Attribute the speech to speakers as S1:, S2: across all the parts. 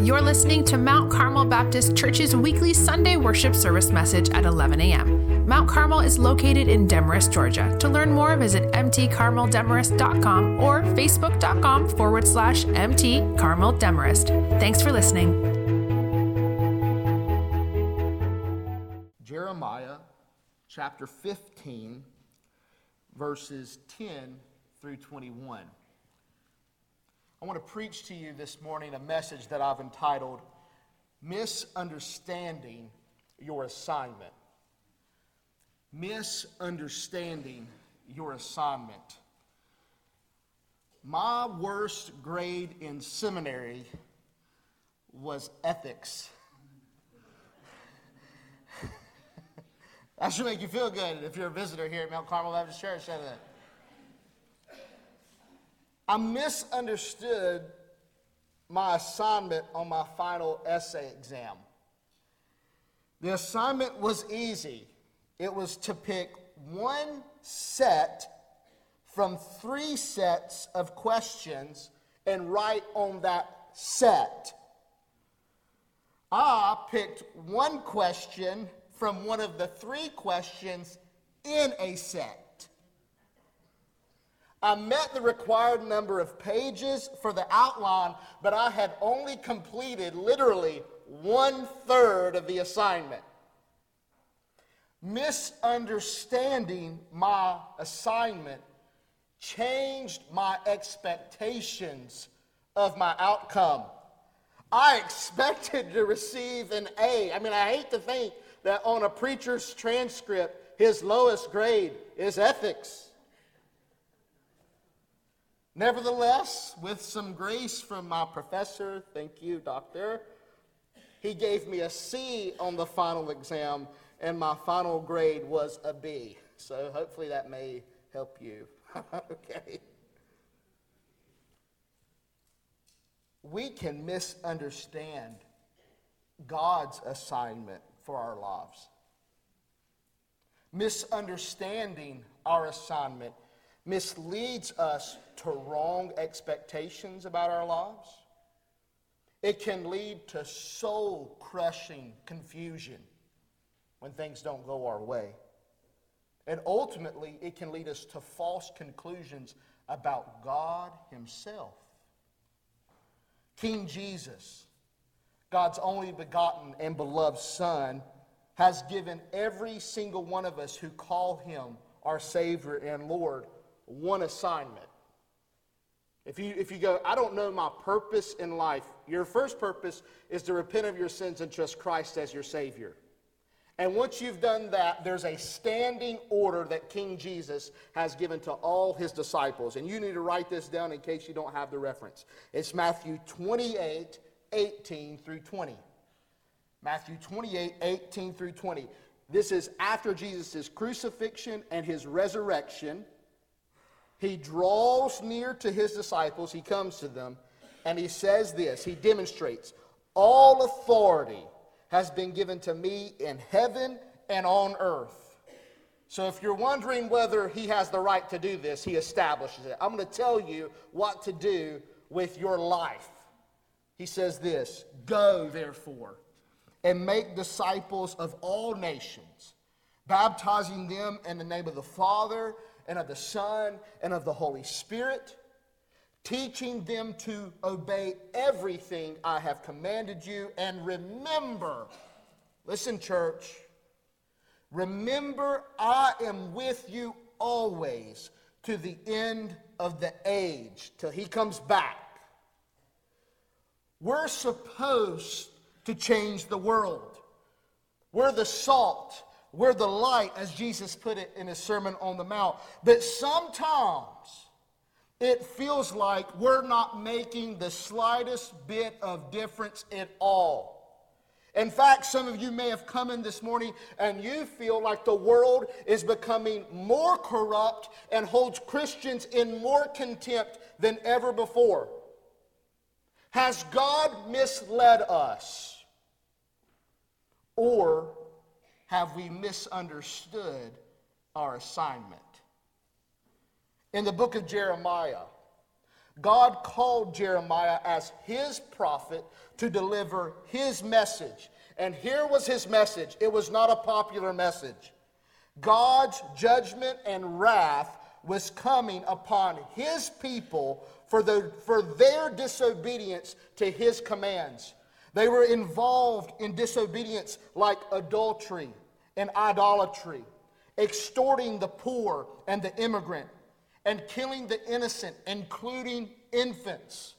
S1: You're listening to Mount Carmel Baptist Church's weekly Sunday worship service message at 11 a.m. Mount Carmel is located in Demorest, Georgia. To learn more, visit mtcarmeldemorest.com or facebook.com forward slash mtcarmeldemorest. Thanks for listening.
S2: Jeremiah chapter 15, verses 10 through 21. I want to preach to you this morning a message that I've entitled Misunderstanding Your Assignment. Misunderstanding Your Assignment. My worst grade in seminary was ethics. that should make you feel good if you're a visitor here at Mount Carmel Baptist Church, doesn't it? I misunderstood my assignment on my final essay exam. The assignment was easy. It was to pick one set from three sets of questions and write on that set. I picked one question from one of the three questions in a set. I met the required number of pages for the outline, but I had only completed literally one third of the assignment. Misunderstanding my assignment changed my expectations of my outcome. I expected to receive an A. I mean, I hate to think that on a preacher's transcript, his lowest grade is ethics. Nevertheless, with some grace from my professor, thank you, doctor, he gave me a C on the final exam, and my final grade was a B. So hopefully that may help you. okay. We can misunderstand God's assignment for our lives. Misunderstanding our assignment misleads us to wrong expectations about our lives. It can lead to soul crushing confusion when things don't go our way. And ultimately, it can lead us to false conclusions about God Himself. King Jesus, God's only begotten and beloved Son, has given every single one of us who call Him our Savior and Lord one assignment. If you, if you go, I don't know my purpose in life, your first purpose is to repent of your sins and trust Christ as your Savior. And once you've done that, there's a standing order that King Jesus has given to all his disciples. And you need to write this down in case you don't have the reference. It's Matthew 28, 18 through 20. Matthew 28, 18 through 20. This is after Jesus' crucifixion and his resurrection. He draws near to his disciples, he comes to them, and he says this He demonstrates, All authority has been given to me in heaven and on earth. So if you're wondering whether he has the right to do this, he establishes it. I'm going to tell you what to do with your life. He says this Go, therefore, and make disciples of all nations, baptizing them in the name of the Father and of the Son and of the Holy Spirit, teaching them to obey everything I have commanded you. And remember, listen, church, remember I am with you always to the end of the age, till he comes back. We're supposed to change the world. We're the salt we're the light, as Jesus put it in his Sermon on the Mount. But sometimes it feels like we're not making the slightest bit of difference at all. In fact, some of you may have come in this morning and you feel like the world is becoming more corrupt and holds Christians in more contempt than ever before. Has God misled us? Or have we misunderstood our assignment? In the book of Jeremiah, God called Jeremiah as his prophet to deliver his message. And here was his message. It was not a popular message. God's judgment and wrath was coming upon his people for, the, for their disobedience to his commands. They were involved in disobedience like adultery and idolatry, extorting the poor and the immigrant, and killing the innocent, including infants.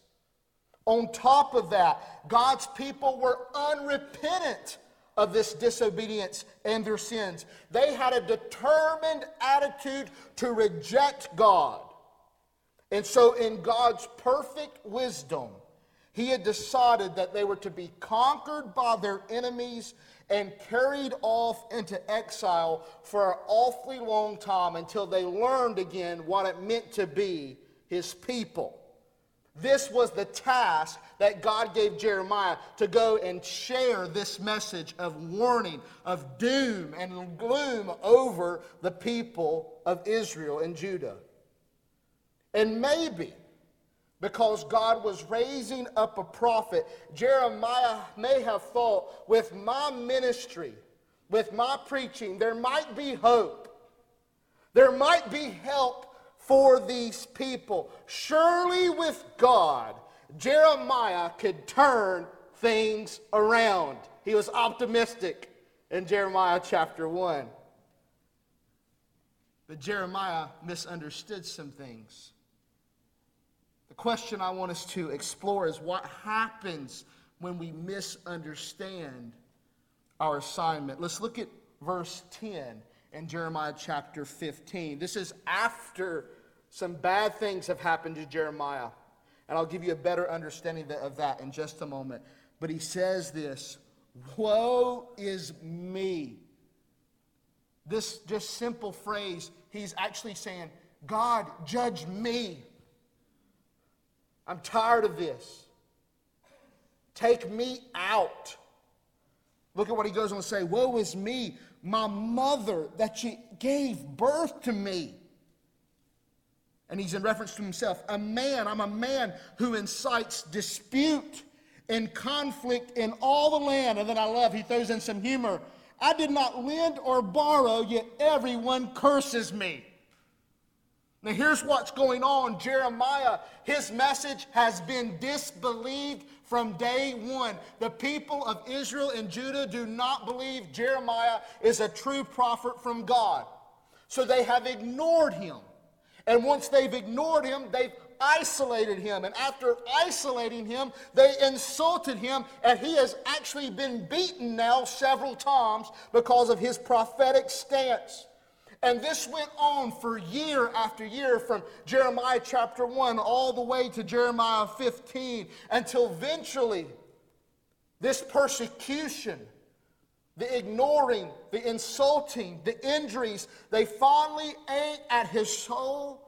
S2: On top of that, God's people were unrepentant of this disobedience and their sins. They had a determined attitude to reject God. And so, in God's perfect wisdom, He had decided that they were to be conquered by their enemies and carried off into exile for an awfully long time until they learned again what it meant to be His people. This was the task that God gave Jeremiah to go and share this message of warning, of doom and gloom over the people of Israel and Judah. And maybe because God was raising up a prophet, Jeremiah may have thought, with my ministry, with my preaching, there might be hope. There might be help for these people. Surely with God, Jeremiah could turn things around. He was optimistic in Jeremiah chapter 1. But Jeremiah misunderstood some things. Question I want us to explore is what happens when we misunderstand our assignment. Let's look at verse 10 in Jeremiah chapter 15. This is after some bad things have happened to Jeremiah. And I'll give you a better understanding of that in just a moment. But he says this Woe is me. This just simple phrase, he's actually saying, God, judge me. I'm tired of this. Take me out. Look at what he goes on to say Woe is me, my mother, that she gave birth to me. And he's in reference to himself. A man, I'm a man who incites dispute and conflict in all the land. And then I love, he throws in some humor. I did not lend or borrow, yet everyone curses me. Now, here's what's going on. Jeremiah, his message has been disbelieved from day one. The people of Israel and Judah do not believe Jeremiah is a true prophet from God. So they have ignored him. And once they've ignored him, they've isolated him. And after isolating him, they insulted him. And he has actually been beaten now several times because of his prophetic stance. And this went on for year after year from Jeremiah chapter 1 all the way to Jeremiah 15 until eventually this persecution, the ignoring, the insulting, the injuries, they finally ate at his soul.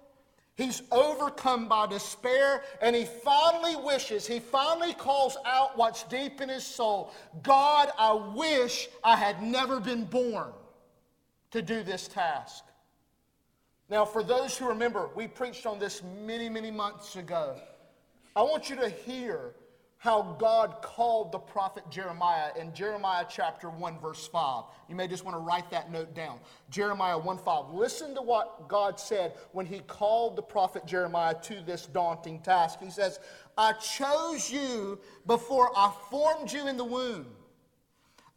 S2: He's overcome by despair and he finally wishes, he finally calls out what's deep in his soul God, I wish I had never been born to do this task. Now, for those who remember, we preached on this many, many months ago. I want you to hear how God called the prophet Jeremiah in Jeremiah chapter 1, verse 5. You may just want to write that note down. Jeremiah 1 5. Listen to what God said when he called the prophet Jeremiah to this daunting task. He says, I chose you before I formed you in the womb.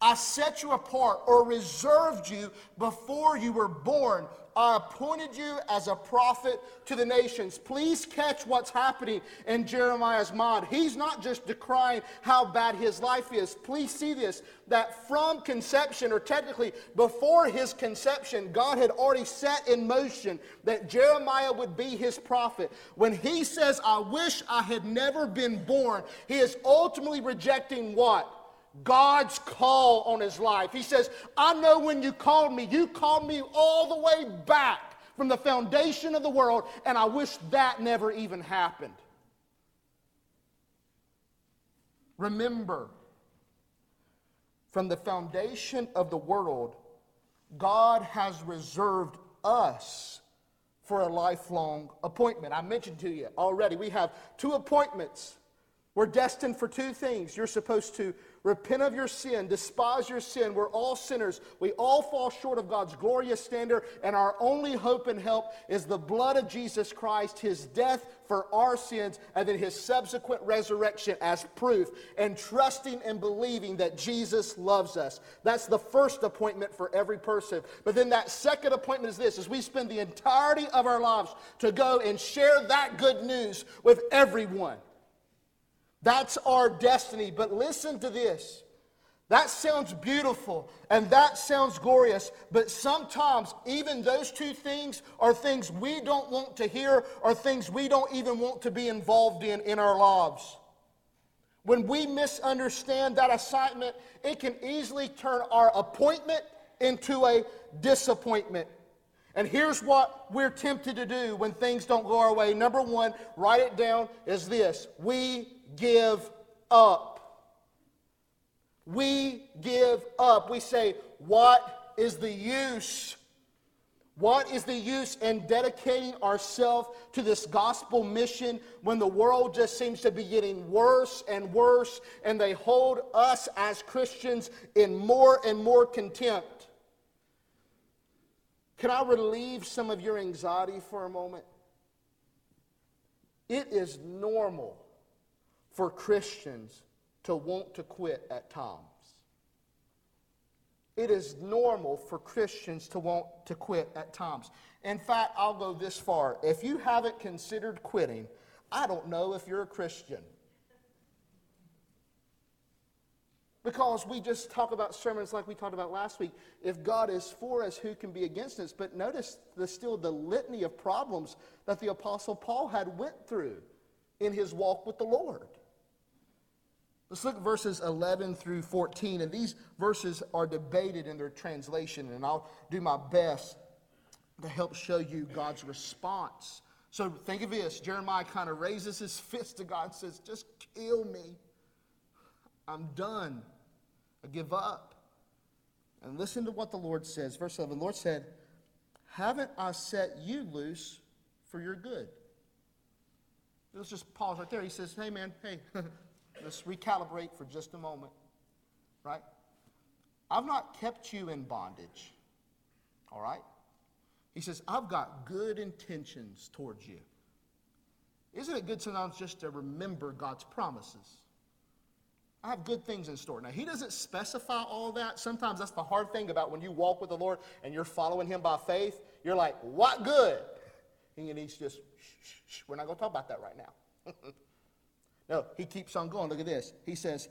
S2: I set you apart or reserved you before you were born. I appointed you as a prophet to the nations. Please catch what's happening in Jeremiah's mind. He's not just decrying how bad his life is. Please see this that from conception, or technically before his conception, God had already set in motion that Jeremiah would be his prophet. When he says, I wish I had never been born, he is ultimately rejecting what? God's call on his life. He says, I know when you called me, you called me all the way back from the foundation of the world, and I wish that never even happened. Remember, from the foundation of the world, God has reserved us for a lifelong appointment. I mentioned to you already, we have two appointments. We're destined for two things. You're supposed to Repent of your sin, despise your sin. We're all sinners. We all fall short of God's glorious standard, and our only hope and help is the blood of Jesus Christ, his death for our sins, and then his subsequent resurrection as proof, and trusting and believing that Jesus loves us. That's the first appointment for every person. But then that second appointment is this: is we spend the entirety of our lives to go and share that good news with everyone. That's our destiny. But listen to this. That sounds beautiful and that sounds glorious, but sometimes even those two things are things we don't want to hear or things we don't even want to be involved in in our lives. When we misunderstand that assignment, it can easily turn our appointment into a disappointment. And here's what we're tempted to do when things don't go our way. Number one, write it down, is this we give up. We give up. We say, What is the use? What is the use in dedicating ourselves to this gospel mission when the world just seems to be getting worse and worse and they hold us as Christians in more and more contempt? Can I relieve some of your anxiety for a moment? It is normal for Christians to want to quit at times. It is normal for Christians to want to quit at times. In fact, I'll go this far. If you haven't considered quitting, I don't know if you're a Christian. Because we just talk about sermons like we talked about last week. If God is for us, who can be against us? But notice the, still the litany of problems that the Apostle Paul had went through in his walk with the Lord. Let's look at verses 11 through 14. And these verses are debated in their translation, and I'll do my best to help show you God's response. So think of this Jeremiah kind of raises his fist to God and says, Just kill me. I'm done. I give up. And listen to what the Lord says. Verse 11 The Lord said, Haven't I set you loose for your good? Let's just pause right there. He says, Hey, man, hey. Let's recalibrate for just a moment, right? I've not kept you in bondage, all right? He says, I've got good intentions towards you. Isn't it good sometimes just to remember God's promises? I have good things in store. Now, he doesn't specify all that. Sometimes that's the hard thing about when you walk with the Lord and you're following him by faith. You're like, what good? And he's just, shh, shh, shh. we're not going to talk about that right now. No, he keeps on going. Look at this. He says,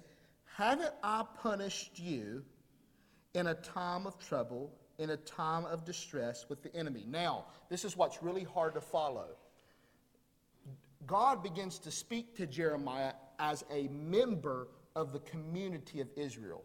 S2: Haven't I punished you in a time of trouble, in a time of distress with the enemy? Now, this is what's really hard to follow. God begins to speak to Jeremiah as a member of the community of Israel.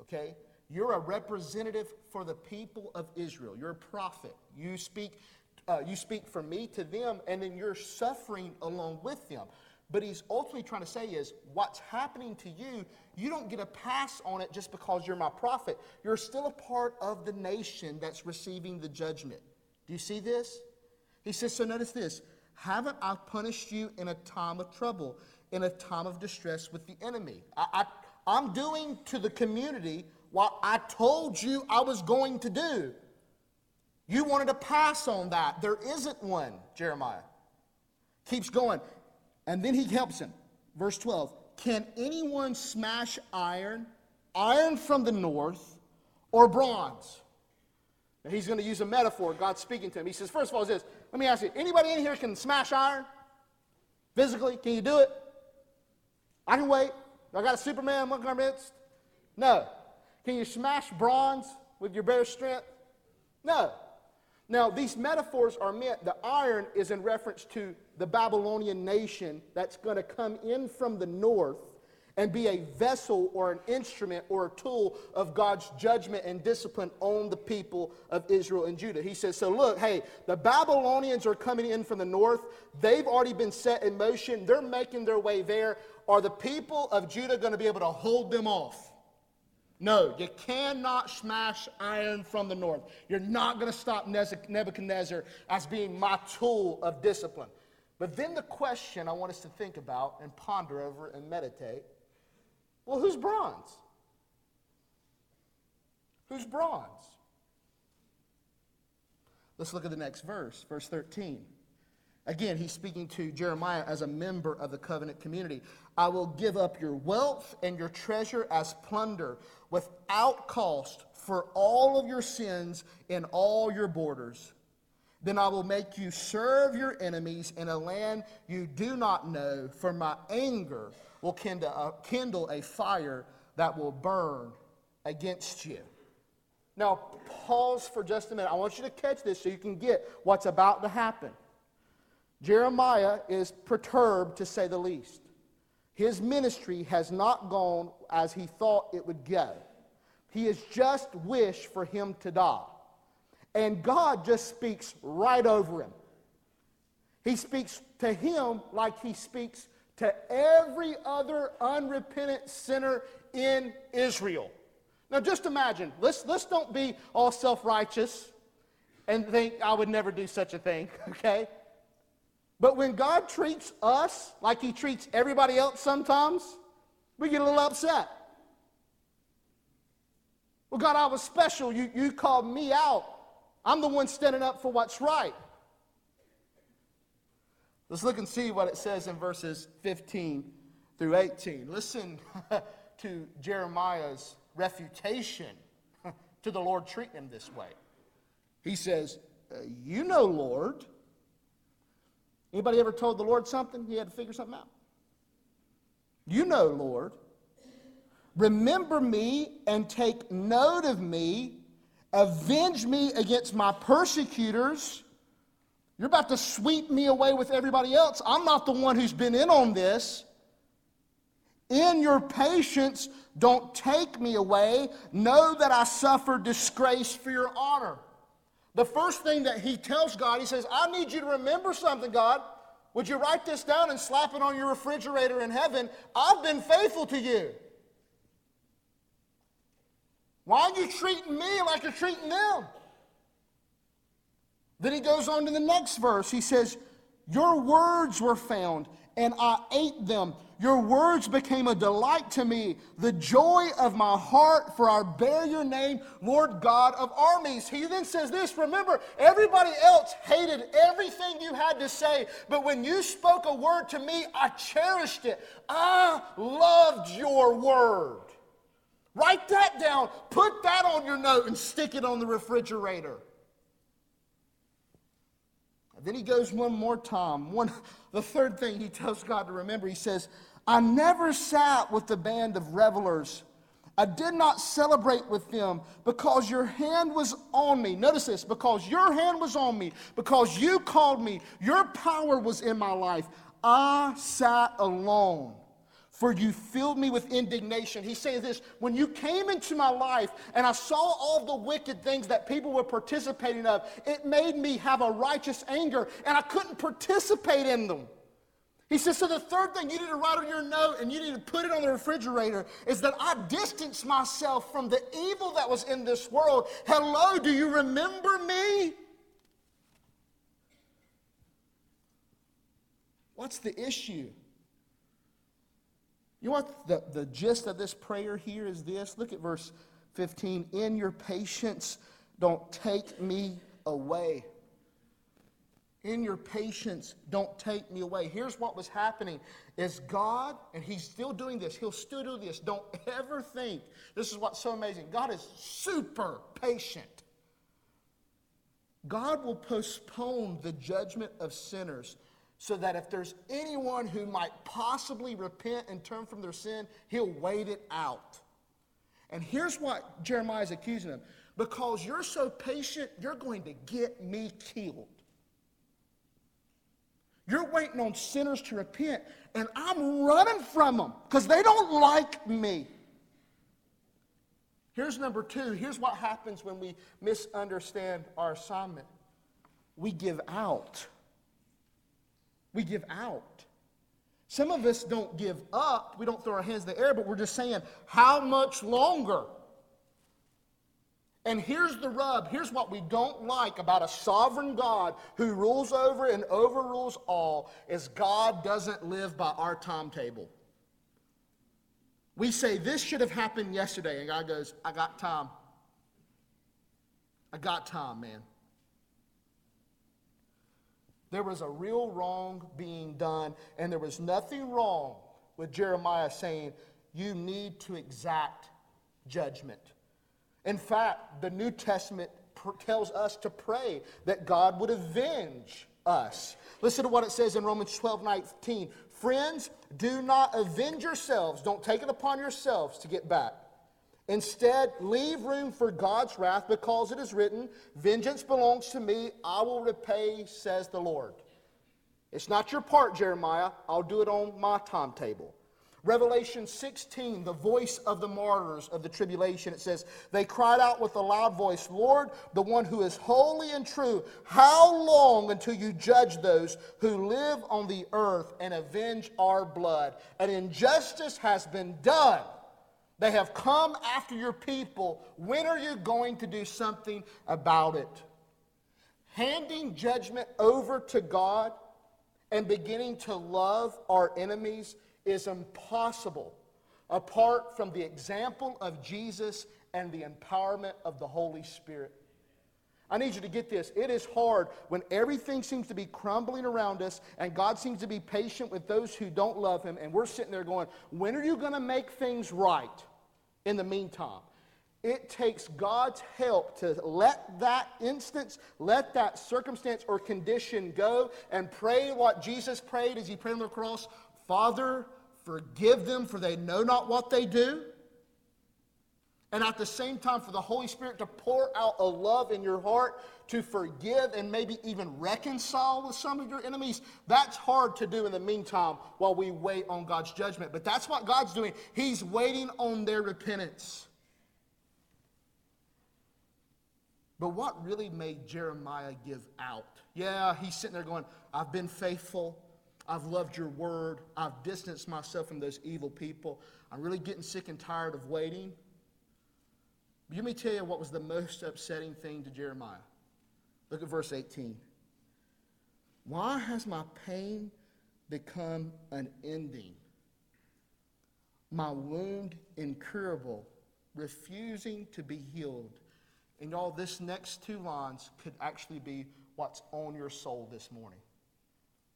S2: Okay? You're a representative for the people of Israel. You're a prophet. You speak, uh, you speak from me to them, and then you're suffering along with them. But he's ultimately trying to say is what's happening to you, you don't get a pass on it just because you're my prophet. You're still a part of the nation that's receiving the judgment. Do you see this? He says, so notice this haven't I punished you in a time of trouble, in a time of distress with the enemy? I, I, am doing to the community what I told you I was going to do. You wanted to pass on that. There isn't one, Jeremiah. Keeps going. And then he helps him. Verse 12 Can anyone smash iron, iron from the north, or bronze? Now he's going to use a metaphor. God's speaking to him. He says, First of all, is this. Let me ask you anybody in here can smash iron? Physically, can you do it? I can wait. I got a Superman among our midst? No. Can you smash bronze with your bare strength? No. Now, these metaphors are meant, the iron is in reference to the Babylonian nation that's going to come in from the north and be a vessel or an instrument or a tool of God's judgment and discipline on the people of Israel and Judah. He says, So look, hey, the Babylonians are coming in from the north. They've already been set in motion, they're making their way there. Are the people of Judah going to be able to hold them off? No, you cannot smash iron from the north. You're not going to stop Nebuchadnezzar as being my tool of discipline. But then the question I want us to think about and ponder over and meditate well, who's bronze? Who's bronze? Let's look at the next verse, verse 13. Again, he's speaking to Jeremiah as a member of the covenant community. I will give up your wealth and your treasure as plunder without cost for all of your sins in all your borders. Then I will make you serve your enemies in a land you do not know, for my anger will kindle a fire that will burn against you. Now, pause for just a minute. I want you to catch this so you can get what's about to happen. Jeremiah is perturbed, to say the least. His ministry has not gone as he thought it would go. He has just wished for him to die. And God just speaks right over him. He speaks to him like he speaks to every other unrepentant sinner in Israel. Now, just imagine, let's, let's don't be all self righteous and think I would never do such a thing, okay? But when God treats us like he treats everybody else sometimes, we get a little upset. Well, God, I was special. You, you called me out. I'm the one standing up for what's right. Let's look and see what it says in verses 15 through 18. Listen to Jeremiah's refutation to the Lord treating him this way. He says, uh, You know, Lord. Anybody ever told the Lord something? He had to figure something out. You know, Lord. Remember me and take note of me. Avenge me against my persecutors. You're about to sweep me away with everybody else. I'm not the one who's been in on this. In your patience, don't take me away. Know that I suffer disgrace for your honor. The first thing that he tells God, he says, I need you to remember something, God. Would you write this down and slap it on your refrigerator in heaven? I've been faithful to you. Why are you treating me like you're treating them? Then he goes on to the next verse. He says, Your words were found, and I ate them. Your words became a delight to me, the joy of my heart, for I bear your name, Lord God of armies. He then says this Remember, everybody else hated everything you had to say, but when you spoke a word to me, I cherished it. I loved your word. Write that down, put that on your note, and stick it on the refrigerator. Then he goes one more time. One, the third thing he tells God to remember, he says, I never sat with the band of revelers. I did not celebrate with them because your hand was on me. Notice this because your hand was on me, because you called me, your power was in my life. I sat alone for you filled me with indignation. He says this when you came into my life and I saw all the wicked things that people were participating of, it made me have a righteous anger and I couldn't participate in them. He says, so the third thing you need to write on your note and you need to put it on the refrigerator is that I distanced myself from the evil that was in this world. Hello, do you remember me? What's the issue? You know what the, the gist of this prayer here is this? Look at verse 15. In your patience, don't take me away. In your patience, don't take me away. Here's what was happening is God, and He's still doing this, He'll still do this. Don't ever think, this is what's so amazing. God is super patient. God will postpone the judgment of sinners so that if there's anyone who might possibly repent and turn from their sin, he'll wait it out. And here's what Jeremiah is accusing them because you're so patient, you're going to get me killed. You're waiting on sinners to repent, and I'm running from them because they don't like me. Here's number two. Here's what happens when we misunderstand our assignment we give out we give out. Some of us don't give up. We don't throw our hands in the air, but we're just saying, how much longer? And here's the rub. Here's what we don't like about a sovereign God who rules over and overrules all is God doesn't live by our timetable. We say this should have happened yesterday and God goes, "I got time. I got time, man." There was a real wrong being done and there was nothing wrong with Jeremiah saying, "You need to exact judgment." In fact, the New Testament tells us to pray that God would avenge us. Listen to what it says in Romans 12 19. Friends, do not avenge yourselves. Don't take it upon yourselves to get back. Instead, leave room for God's wrath because it is written, Vengeance belongs to me, I will repay, says the Lord. It's not your part, Jeremiah. I'll do it on my timetable. Revelation 16, the voice of the martyrs of the tribulation, it says, They cried out with a loud voice, Lord, the one who is holy and true, how long until you judge those who live on the earth and avenge our blood? An injustice has been done. They have come after your people. When are you going to do something about it? Handing judgment over to God and beginning to love our enemies is impossible apart from the example of Jesus and the empowerment of the Holy Spirit. I need you to get this. It is hard when everything seems to be crumbling around us and God seems to be patient with those who don't love Him, and we're sitting there going, When are you going to make things right in the meantime? It takes God's help to let that instance, let that circumstance or condition go and pray what Jesus prayed as He prayed on the cross Father, forgive them, for they know not what they do. And at the same time, for the Holy Spirit to pour out a love in your heart to forgive and maybe even reconcile with some of your enemies. That's hard to do in the meantime while we wait on God's judgment. But that's what God's doing. He's waiting on their repentance. But what really made Jeremiah give out? Yeah, he's sitting there going, I've been faithful. I've loved your word. I've distanced myself from those evil people. I'm really getting sick and tired of waiting. Let me tell you what was the most upsetting thing to Jeremiah. Look at verse 18. Why has my pain become an ending? My wound incurable, refusing to be healed. And y'all, this next two lines could actually be what's on your soul this morning.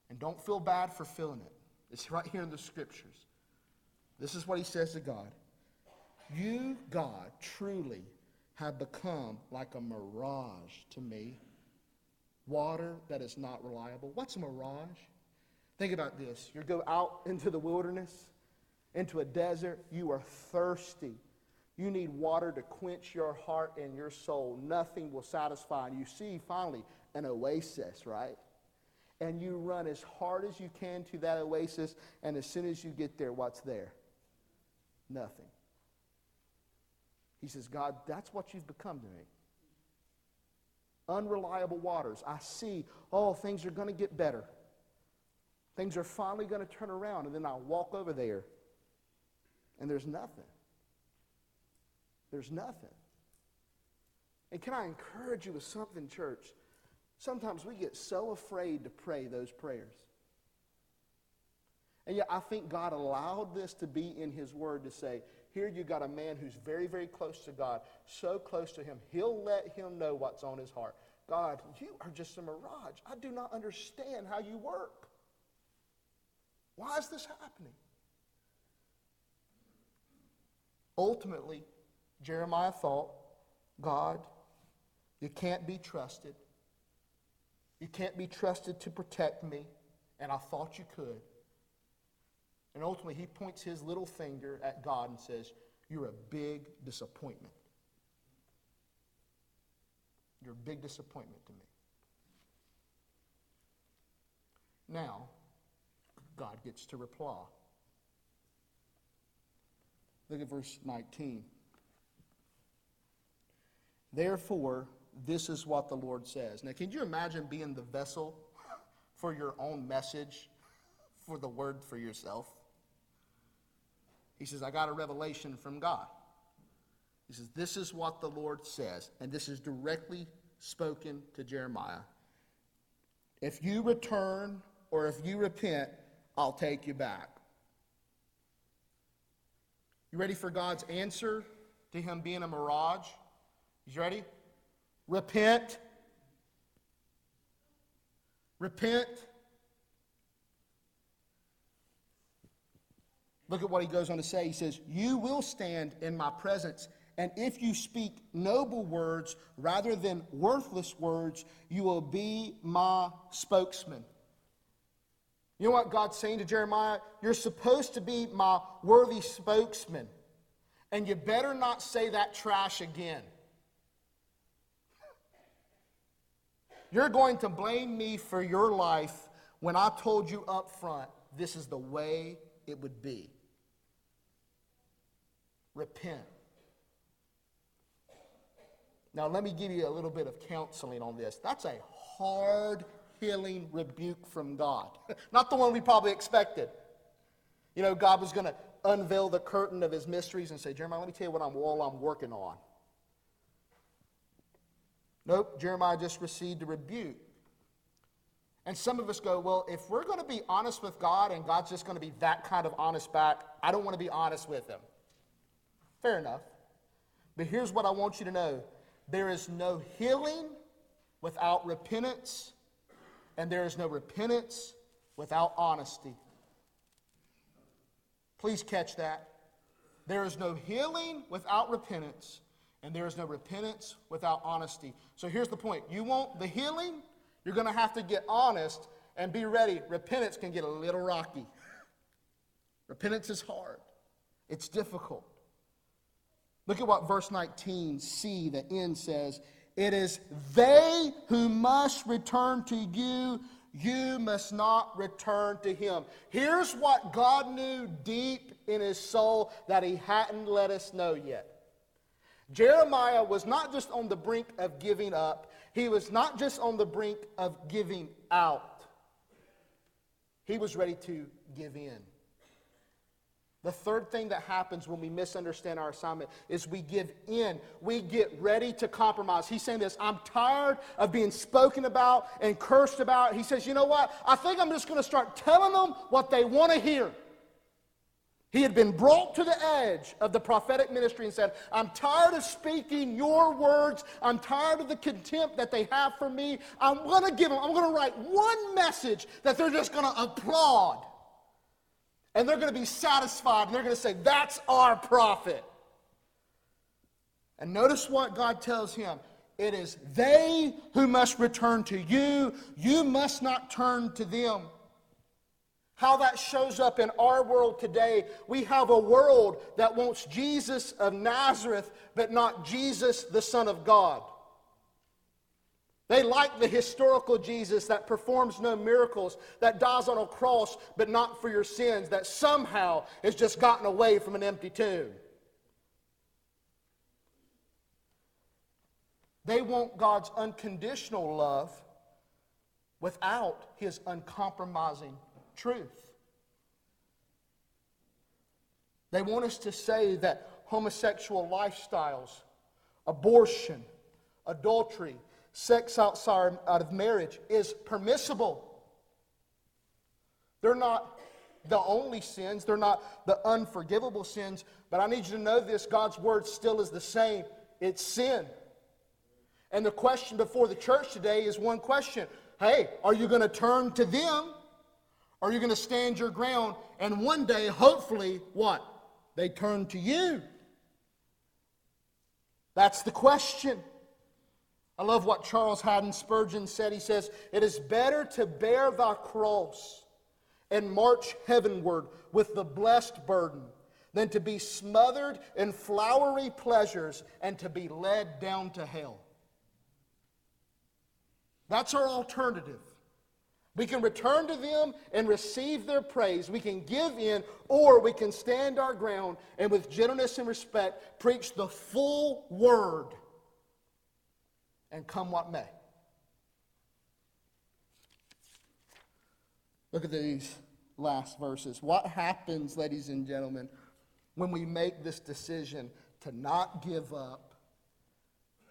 S2: And don't feel bad for feeling it. It's right here in the scriptures. This is what he says to God You, God, truly have become like a mirage to me, water that is not reliable. What's a mirage? Think about this. You go out into the wilderness, into a desert, you are thirsty. You need water to quench your heart and your soul. Nothing will satisfy. And you see finally an oasis, right? and you run as hard as you can to that oasis, and as soon as you get there, what's there? Nothing. He says, God, that's what you've become to me. Unreliable waters. I see, oh, things are going to get better. Things are finally going to turn around, and then I walk over there, and there's nothing. There's nothing. And can I encourage you with something, church? Sometimes we get so afraid to pray those prayers. And yet, I think God allowed this to be in His Word to say, here you got a man who's very, very close to God, so close to Him, He'll let him know what's on his heart. God, you are just a mirage. I do not understand how you work. Why is this happening? Ultimately, Jeremiah thought, God, you can't be trusted. You can't be trusted to protect me, and I thought you could. And ultimately, he points his little finger at God and says, You're a big disappointment. You're a big disappointment to me. Now, God gets to reply. Look at verse 19. Therefore, this is what the Lord says. Now, can you imagine being the vessel for your own message, for the word for yourself? He says, I got a revelation from God. He says, This is what the Lord says, and this is directly spoken to Jeremiah. If you return or if you repent, I'll take you back. You ready for God's answer to him being a mirage? You ready? Repent. Repent. Look at what he goes on to say. He says, You will stand in my presence, and if you speak noble words rather than worthless words, you will be my spokesman. You know what God's saying to Jeremiah? You're supposed to be my worthy spokesman, and you better not say that trash again. You're going to blame me for your life when I told you up front this is the way it would be. Repent. Now, let me give you a little bit of counseling on this. That's a hard healing rebuke from God, not the one we probably expected. You know, God was going to unveil the curtain of his mysteries and say, Jeremiah, let me tell you what I'm, all I'm working on. Nope, Jeremiah just received a rebuke. And some of us go, well, if we're going to be honest with God and God's just going to be that kind of honest back, I don't want to be honest with him. Fair enough. But here's what I want you to know there is no healing without repentance, and there is no repentance without honesty. Please catch that. There is no healing without repentance, and there is no repentance without honesty. So here's the point you want the healing, you're going to have to get honest and be ready. Repentance can get a little rocky. Repentance is hard, it's difficult. Look at what verse 19c, the end says. It is they who must return to you. You must not return to him. Here's what God knew deep in his soul that he hadn't let us know yet. Jeremiah was not just on the brink of giving up, he was not just on the brink of giving out. He was ready to give in. The third thing that happens when we misunderstand our assignment is we give in. We get ready to compromise. He's saying this I'm tired of being spoken about and cursed about. He says, You know what? I think I'm just going to start telling them what they want to hear. He had been brought to the edge of the prophetic ministry and said, I'm tired of speaking your words. I'm tired of the contempt that they have for me. I'm going to give them, I'm going to write one message that they're just going to applaud and they're going to be satisfied and they're going to say, That's our prophet. And notice what God tells him it is they who must return to you, you must not turn to them. How that shows up in our world today, we have a world that wants Jesus of Nazareth, but not Jesus, the Son of God. They like the historical Jesus that performs no miracles, that dies on a cross, but not for your sins, that somehow has just gotten away from an empty tomb. They want God's unconditional love without his uncompromising truth. They want us to say that homosexual lifestyles, abortion, adultery, sex outside out of marriage is permissible. They're not the only sins, they're not the unforgivable sins, but I need you to know this God's word still is the same it's sin. And the question before the church today is one question Hey, are you going to turn to them? Or are you going to stand your ground and one day, hopefully, what? They turn to you. That's the question. I love what Charles Haddon Spurgeon said. He says, It is better to bear thy cross and march heavenward with the blessed burden than to be smothered in flowery pleasures and to be led down to hell. That's our alternative. We can return to them and receive their praise. We can give in, or we can stand our ground and with gentleness and respect preach the full word and come what may. Look at these last verses. What happens, ladies and gentlemen, when we make this decision to not give up,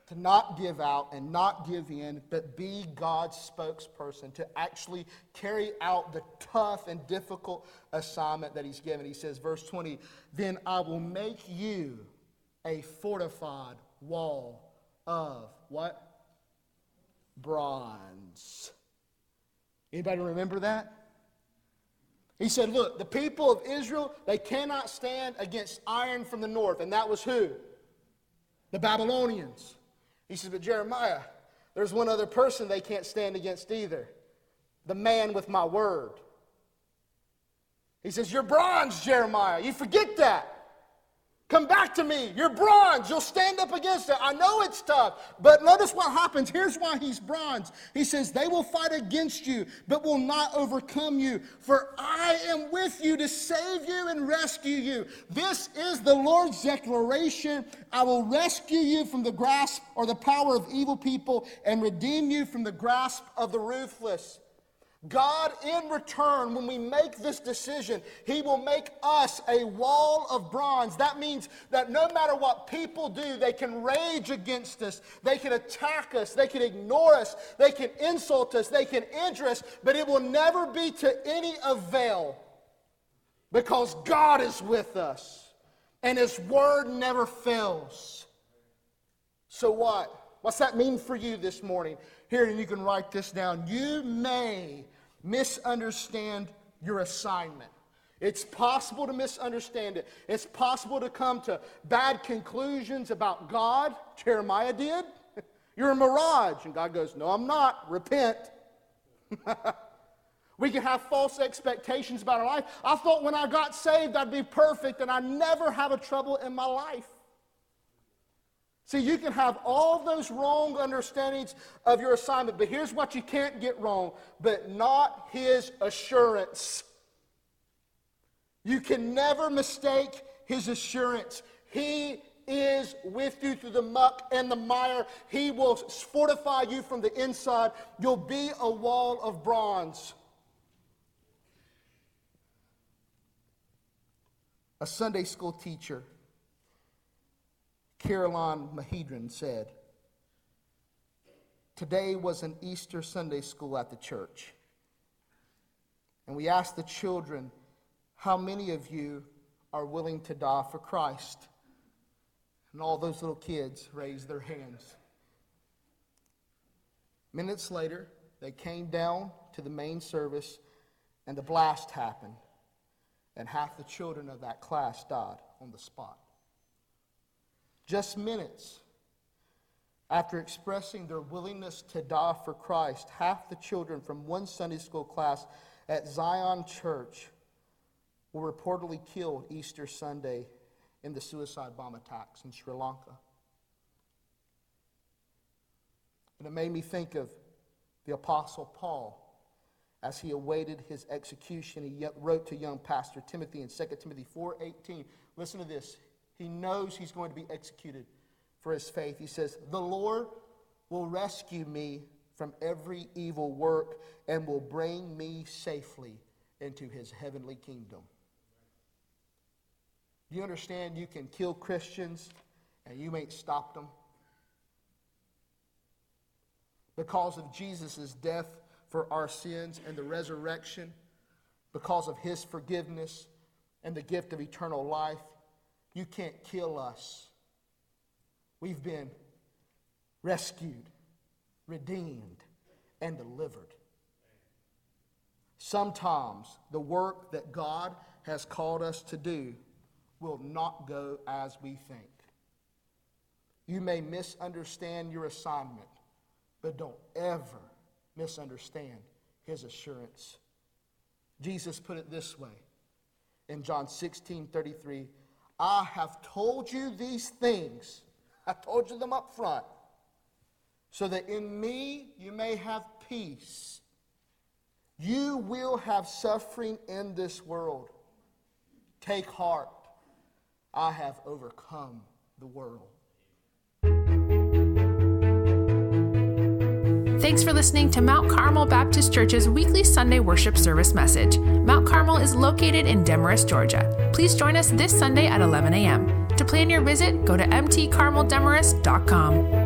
S2: to not give out and not give in, but be God's spokesperson, to actually carry out the tough and difficult assignment that He's given. He says, verse 20, then I will make you a fortified wall of what? Bronze. Anybody remember that? He said, Look, the people of Israel, they cannot stand against iron from the north. And that was who? The Babylonians. He says, But Jeremiah, there's one other person they can't stand against either the man with my word. He says, You're bronze, Jeremiah. You forget that. Come back to me. You're bronze. You'll stand up against it. I know it's tough, but notice what happens. Here's why he's bronze. He says, They will fight against you, but will not overcome you. For I am with you to save you and rescue you. This is the Lord's declaration. I will rescue you from the grasp or the power of evil people and redeem you from the grasp of the ruthless. God, in return, when we make this decision, He will make us a wall of bronze. That means that no matter what people do, they can rage against us, they can attack us, they can ignore us, they can insult us, they can injure us, but it will never be to any avail because God is with us and His word never fails. So, what? What's that mean for you this morning? Here, and you can write this down. You may misunderstand your assignment. It's possible to misunderstand it. It's possible to come to bad conclusions about God. Jeremiah did. You're a mirage. And God goes, No, I'm not. Repent. we can have false expectations about our life. I thought when I got saved I'd be perfect and I'd never have a trouble in my life. See, you can have all those wrong understandings of your assignment, but here's what you can't get wrong, but not his assurance. You can never mistake his assurance. He is with you through the muck and the mire. He will fortify you from the inside. You'll be a wall of bronze. A Sunday school teacher Caroline Mahendran said, Today was an Easter Sunday school at the church. And we asked the children, How many of you are willing to die for Christ? And all those little kids raised their hands. Minutes later, they came down to the main service, and the blast happened. And half the children of that class died on the spot. Just minutes after expressing their willingness to die for Christ, half the children from one Sunday school class at Zion Church were reportedly killed Easter Sunday in the suicide bomb attacks in Sri Lanka. And it made me think of the Apostle Paul as he awaited his execution. He wrote to young pastor Timothy in 2 Timothy 4:18. Listen to this. He knows he's going to be executed for his faith. He says, The Lord will rescue me from every evil work and will bring me safely into his heavenly kingdom. Do you understand you can kill Christians and you ain't stopped them? Because of Jesus' death for our sins and the resurrection, because of his forgiveness and the gift of eternal life, you can't kill us. We've been rescued, redeemed, and delivered. Sometimes the work that God has called us to do will not go as we think. You may misunderstand your assignment, but don't ever misunderstand his assurance. Jesus put it this way in John 16 33 I have told you these things. I told you them up front. So that in me you may have peace. You will have suffering in this world. Take heart. I have overcome the world.
S1: Thanks for listening to Mount Carmel Baptist Church's weekly Sunday worship service message. Mount Carmel is located in Demorest, Georgia. Please join us this Sunday at 11 a.m. To plan your visit, go to mtcarmeldemorest.com.